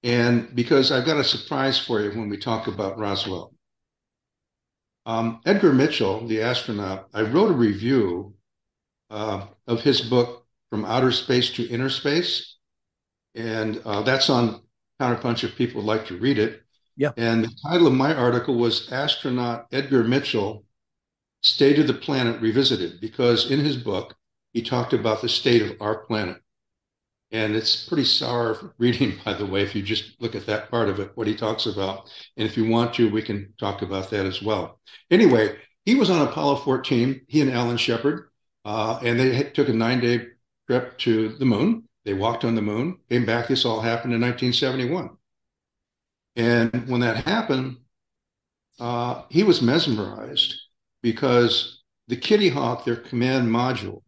and because I've got a surprise for you when we talk about Roswell. Um, Edgar Mitchell, the astronaut, I wrote a review uh, of his book, From Outer Space to Inner Space. And uh, that's on Counterpunch if people would like to read it. Yeah. And the title of my article was Astronaut Edgar Mitchell State of the Planet Revisited, because in his book, he talked about the state of our planet. And it's pretty sour [LAUGHS] reading, by the way, if you just look at that part of it, what he talks about. And if you want to, we can talk about that as well. Anyway, he was on Apollo 14, he and Alan Shepard, uh, and they took a nine day trip to the moon. They walked on the moon, came back. This all happened in 1971. And when that happened, uh, he was mesmerized because the Kitty Hawk, their command module,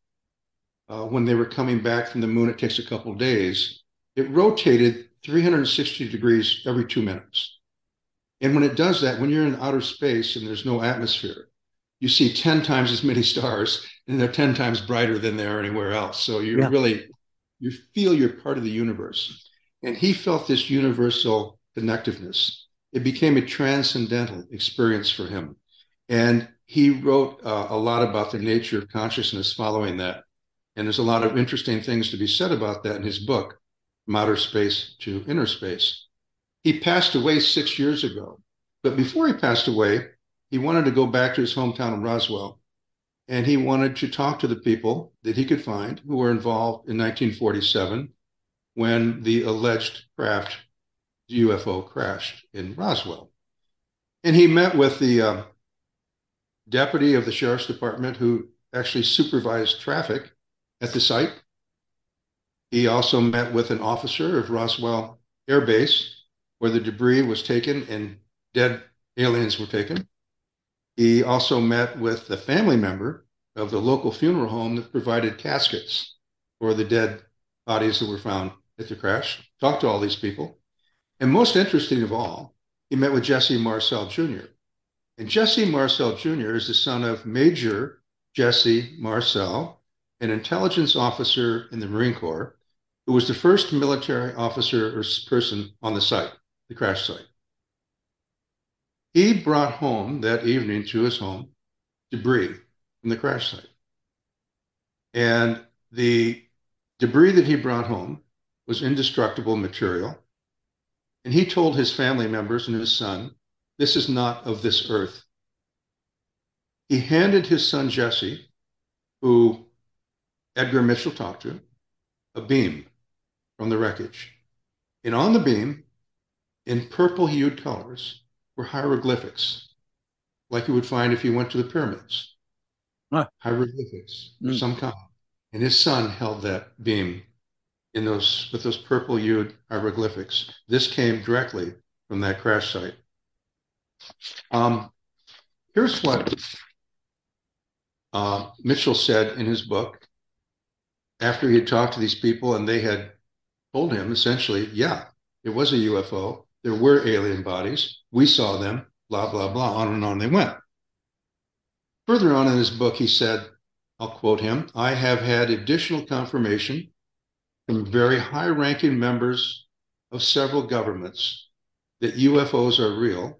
uh, when they were coming back from the moon, it takes a couple days. It rotated 360 degrees every two minutes. And when it does that, when you're in outer space and there's no atmosphere, you see 10 times as many [LAUGHS] stars and they're 10 times brighter than they are anywhere else. So you yeah. really you feel you're part of the universe. And he felt this universal connectiveness. It became a transcendental experience for him. And he wrote uh, a lot about the nature of consciousness following that. And there's a lot of interesting things to be said about that in his book, From Outer Space to Inner Space. He passed away six years ago. But before he passed away, he wanted to go back to his hometown of Roswell and he wanted to talk to the people that he could find who were involved in 1947 when the alleged craft UFO crashed in Roswell. And he met with the uh, deputy of the sheriff's department who actually supervised traffic at the site. He also met with an officer of Roswell Air Base where the debris was taken and dead aliens were taken. He also met with the family member of the local funeral home that provided caskets for the dead bodies that were found at the crash. Talked to all these people. And most interesting of all, he met with Jesse Marcel Jr. And Jesse Marcel Jr. is the son of Major Jesse Marcel, an intelligence officer in the Marine Corps, who was the first military officer or person on the site, the crash site. He brought home that evening to his home debris from the crash site. And the debris that he brought home was indestructible material. And he told his family members and his son, This is not of this earth. He handed his son Jesse, who Edgar Mitchell talked to, a beam from the wreckage. And on the beam, in purple hued colors, were hieroglyphics, like you would find if you went to the pyramids. Huh. Hieroglyphics of mm. some kind. And his son held that beam in those with those purple hued hieroglyphics. This came directly from that crash site. Um, here's what uh, Mitchell said in his book after he had talked to these people and they had told him essentially, yeah, it was a UFO. There were alien bodies. We saw them, blah, blah, blah. On and on they went. Further on in his book, he said, I'll quote him I have had additional confirmation from very high ranking members of several governments that UFOs are real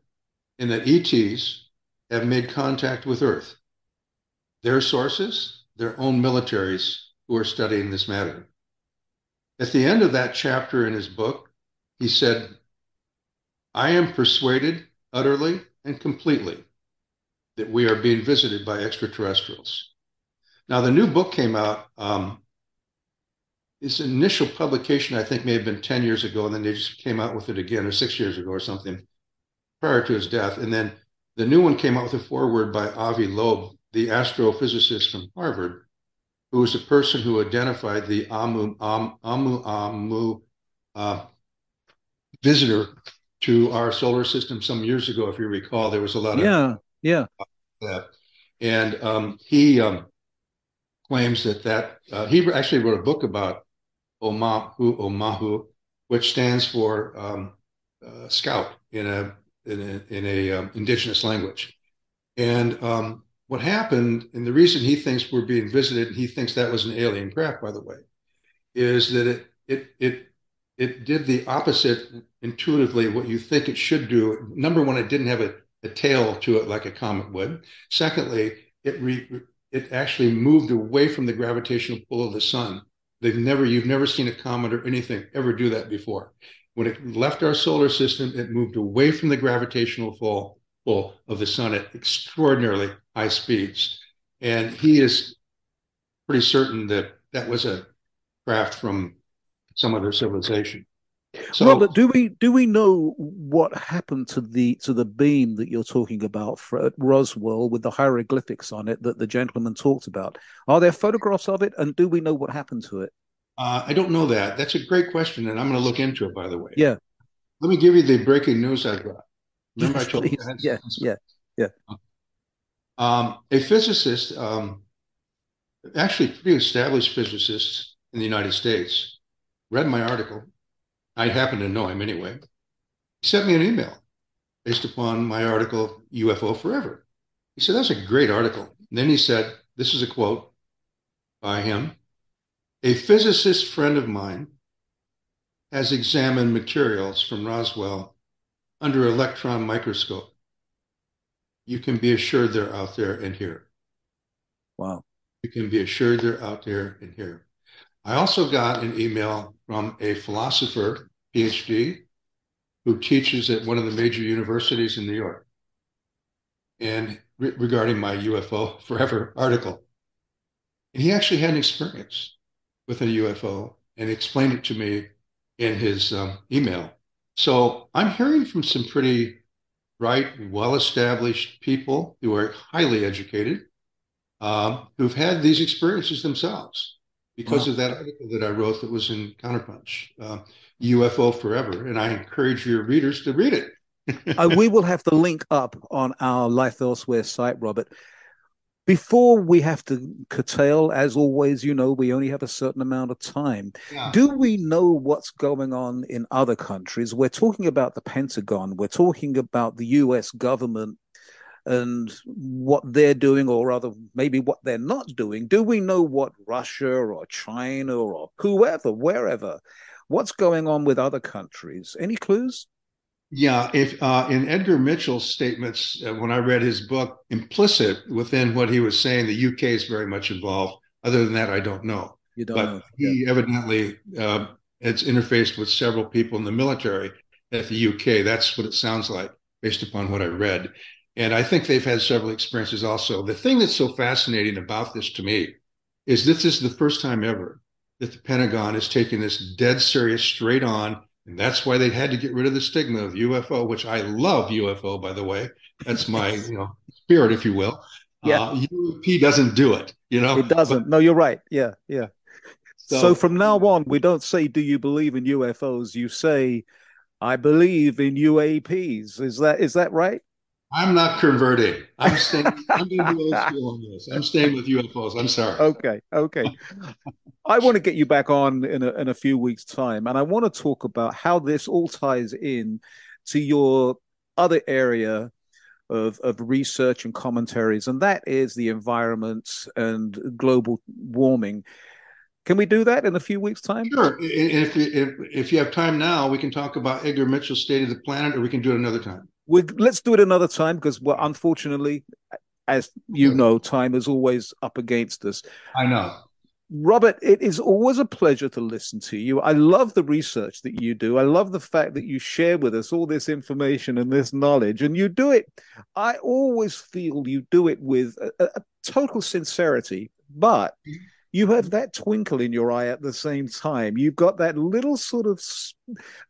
and that ETs have made contact with Earth. Their sources, their own militaries who are studying this matter. At the end of that chapter in his book, he said, I am persuaded utterly and completely that we are being visited by extraterrestrials. Now, the new book came out. Um, its initial publication, I think, may have been 10 years ago, and then they just came out with it again, or six years ago, or something, prior to his death. And then the new one came out with a foreword by Avi Loeb, the astrophysicist from Harvard, who was the person who identified the Amu Amu Amu, Amu uh, visitor to our solar system some years ago, if you recall. There was a lot yeah, of yeah, that, and um, he um, claims that that uh, he actually wrote a book about Omahu Omahu, which stands for um, uh, scout in a in a, in a um, indigenous language, and um, what happened, and the reason he thinks we're being visited, and he thinks that was an alien craft, by the way, is that it it it it did the opposite intuitively what you think it should do. Number one, it didn't have a, a tail to it like a comet would. Secondly, it re, it actually moved away from the gravitational pull of the sun. They've never you've never seen a comet or anything ever do that before. When it left our solar system, it moved away from the gravitational pull, of the sun at extraordinarily high speeds. And he is pretty certain that that was a craft from some other civilization. So, Robert, do we do we know what happened to the to the beam that you're talking about for, at Roswell with the hieroglyphics on it that the gentleman talked about? Are there photographs of it, and do we know what happened to it? Uh, I don't know that. That's a great question, and I'm going to look into it. By the way, yeah. Let me give you the breaking news I got. Remember, I [LAUGHS] told you. Yeah, yeah, yeah. Um, a physicist, um, actually, pretty established physicist in the United States, read my article I happen to know him anyway. He sent me an email based upon my article, UFO Forever. He said, That's a great article. And then he said, This is a quote by him A physicist friend of mine has examined materials from Roswell under electron microscope. You can be assured they're out there and here. Wow. You can be assured they're out there and here. I also got an email from a philosopher, PhD, who teaches at one of the major universities in New York, and re- regarding my UFO [LAUGHS] Forever article. And he actually had an experience with a UFO and explained it to me in his um, email. So I'm hearing from some pretty bright, well established people who are highly educated um, who've had these experiences themselves because wow. of that article that I wrote that was in Counterpunch, uh, UFO Forever. And I encourage your readers to read it. uh, we [LAUGHS] will have the link up on our Life Elsewhere site, Robert. Before we have to curtail, as always, you know, we only have a certain amount of time. Yeah. Do we know what's going on in other countries? We're talking about the Pentagon, we're talking about the US government and what they're doing, or rather, maybe what they're not doing. Do we know what Russia or China or whoever, wherever, what's going on with other countries? Any clues? Yeah, if uh, in Edgar Mitchell's statements, uh, when I read his book, implicit within what he was saying, the UK is very much involved. Other than that, I don't know. You don't but know. he yeah. evidently uh, has interfaced with several people in the military at the UK. That's what it sounds like, based upon what I read. And I think they've had several experiences also. The thing that's so fascinating about this to me is this is the first time ever that the Pentagon is taking this dead serious, straight on and that's why they had to get rid of the stigma of UFO, which I love UFO, by the way. That's my, [LAUGHS] you know, spirit, if you will. Yeah. Uh, UAP doesn't do it, you know. It doesn't. But, no, you're right. Yeah, yeah. So, so from now on, we don't say, "Do you believe in UFOs?" You say, "I believe in UAPs." Is that is that right? I'm not converting. I'm staying. I'm going to be old school on this. I'm staying with UFOs. I'm sorry. Okay. Okay. I want to get you back on in a, in a few weeks' time, and I want to talk about how this all ties in to your other area of of research and commentaries, and that is the environment and global warming. Can we do that in a few weeks' time? Sure. If, if, if you have time now, we can talk about Edgar Mitchell's State of the Planet, or we can do it another time we let's do it another time because well, unfortunately, as you know, time is always up against us. I know. Robert, it is always a pleasure to listen to you. I love the research that you do. I love the fact that you share with us all this information and this knowledge, and you do it. I always feel you do it with a, a total sincerity, but mm-hmm you have that twinkle in your eye at the same time. You've got that little sort of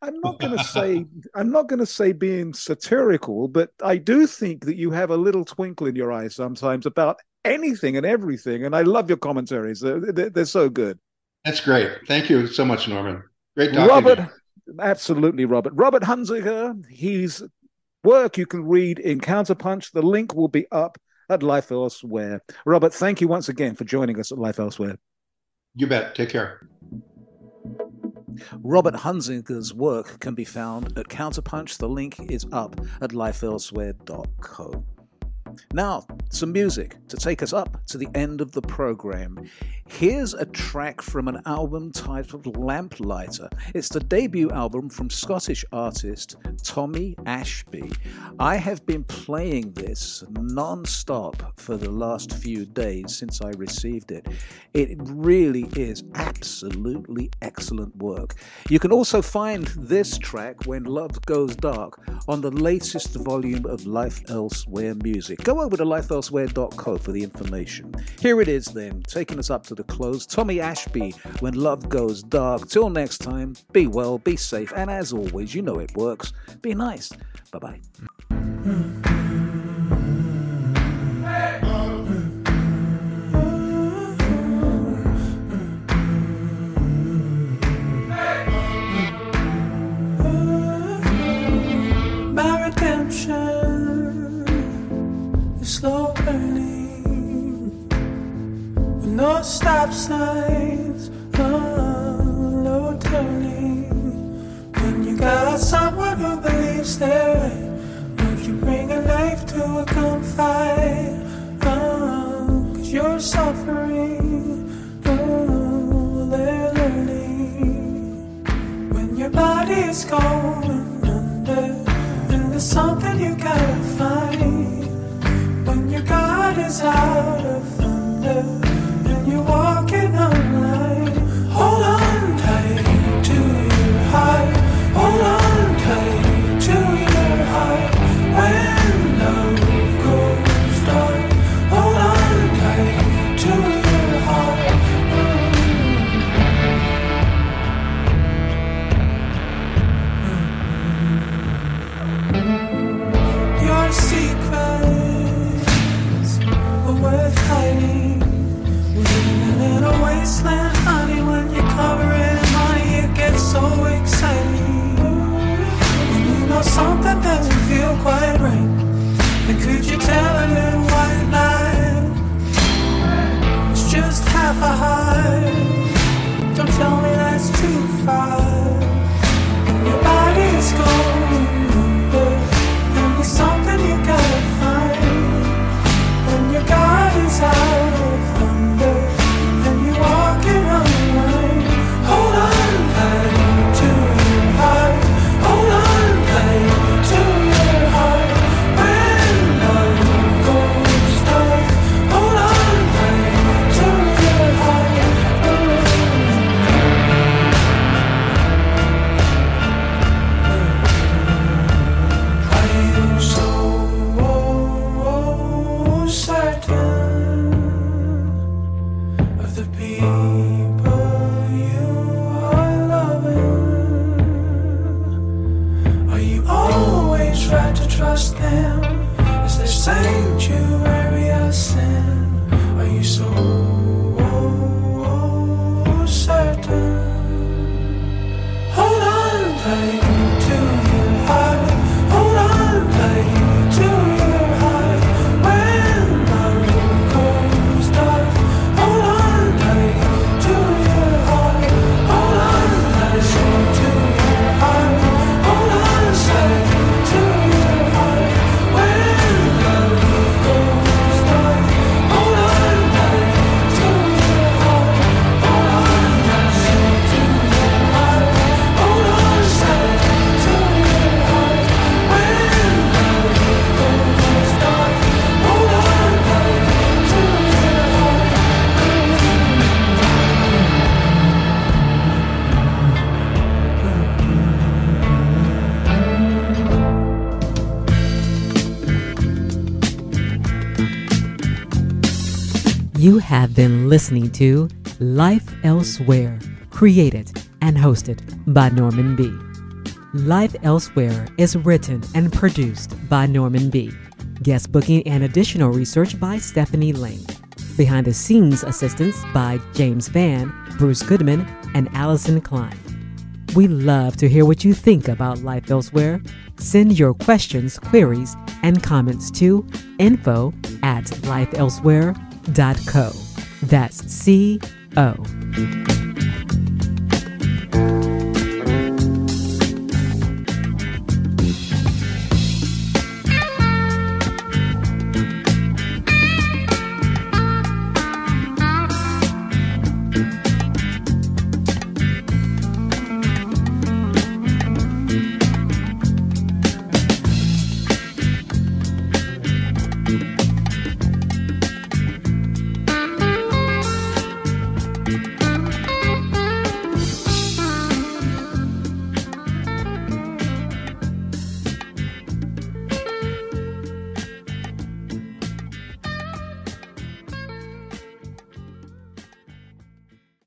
I'm not going [LAUGHS] to say I'm not going to say being satirical, but I do think that you have a little twinkle in your eye sometimes about anything and everything. And I love your commentaries; they're, they're, so good. That's great. Thank you so much, Norman. Great talking Robert, absolutely, Robert. Robert Hunziker. He's work you can read in Counterpunch. The link will be up at Life Elsewhere. Robert, thank you once again for joining us at Life Elsewhere. You bet. Take care. Robert Hunziker's work can be found at Counterpunch. The link is up at lifeelsewhere.co. Now, some music to take us up to the end of the program. Here's a track from an album titled Lamplighter. It's the debut album from Scottish artist Tommy Ashby. I have been playing this non stop for the last few days since I received it. It really is absolutely excellent work. You can also find this track, When Love Goes Dark, on the latest volume of Life Elsewhere Music. Go over to lifeelsewhere.co for the information. Here it is then, taking us up to the close. Tommy Ashby, When Love Goes Dark. Till next time, be well, be safe, and as always, you know it works. Be nice. Bye bye. No stop signs, oh, no turning. When you got someone who believes there. Would you bring a knife to a gunfight? Oh, cause you're suffering. Oh, they're learning. When your body is going under, and there's something you gotta find. Your God is out of thunder, and you're walking on You have been listening to Life Elsewhere, created and hosted by Norman B. Life Elsewhere is written and produced by Norman B. Guest booking and additional research by Stephanie Lane. Behind the scenes assistance by James Van, Bruce Goodman, and Allison Klein. We love to hear what you think about Life Elsewhere. Send your questions, queries, and comments to info at lifeelsewhere.co. That's C O.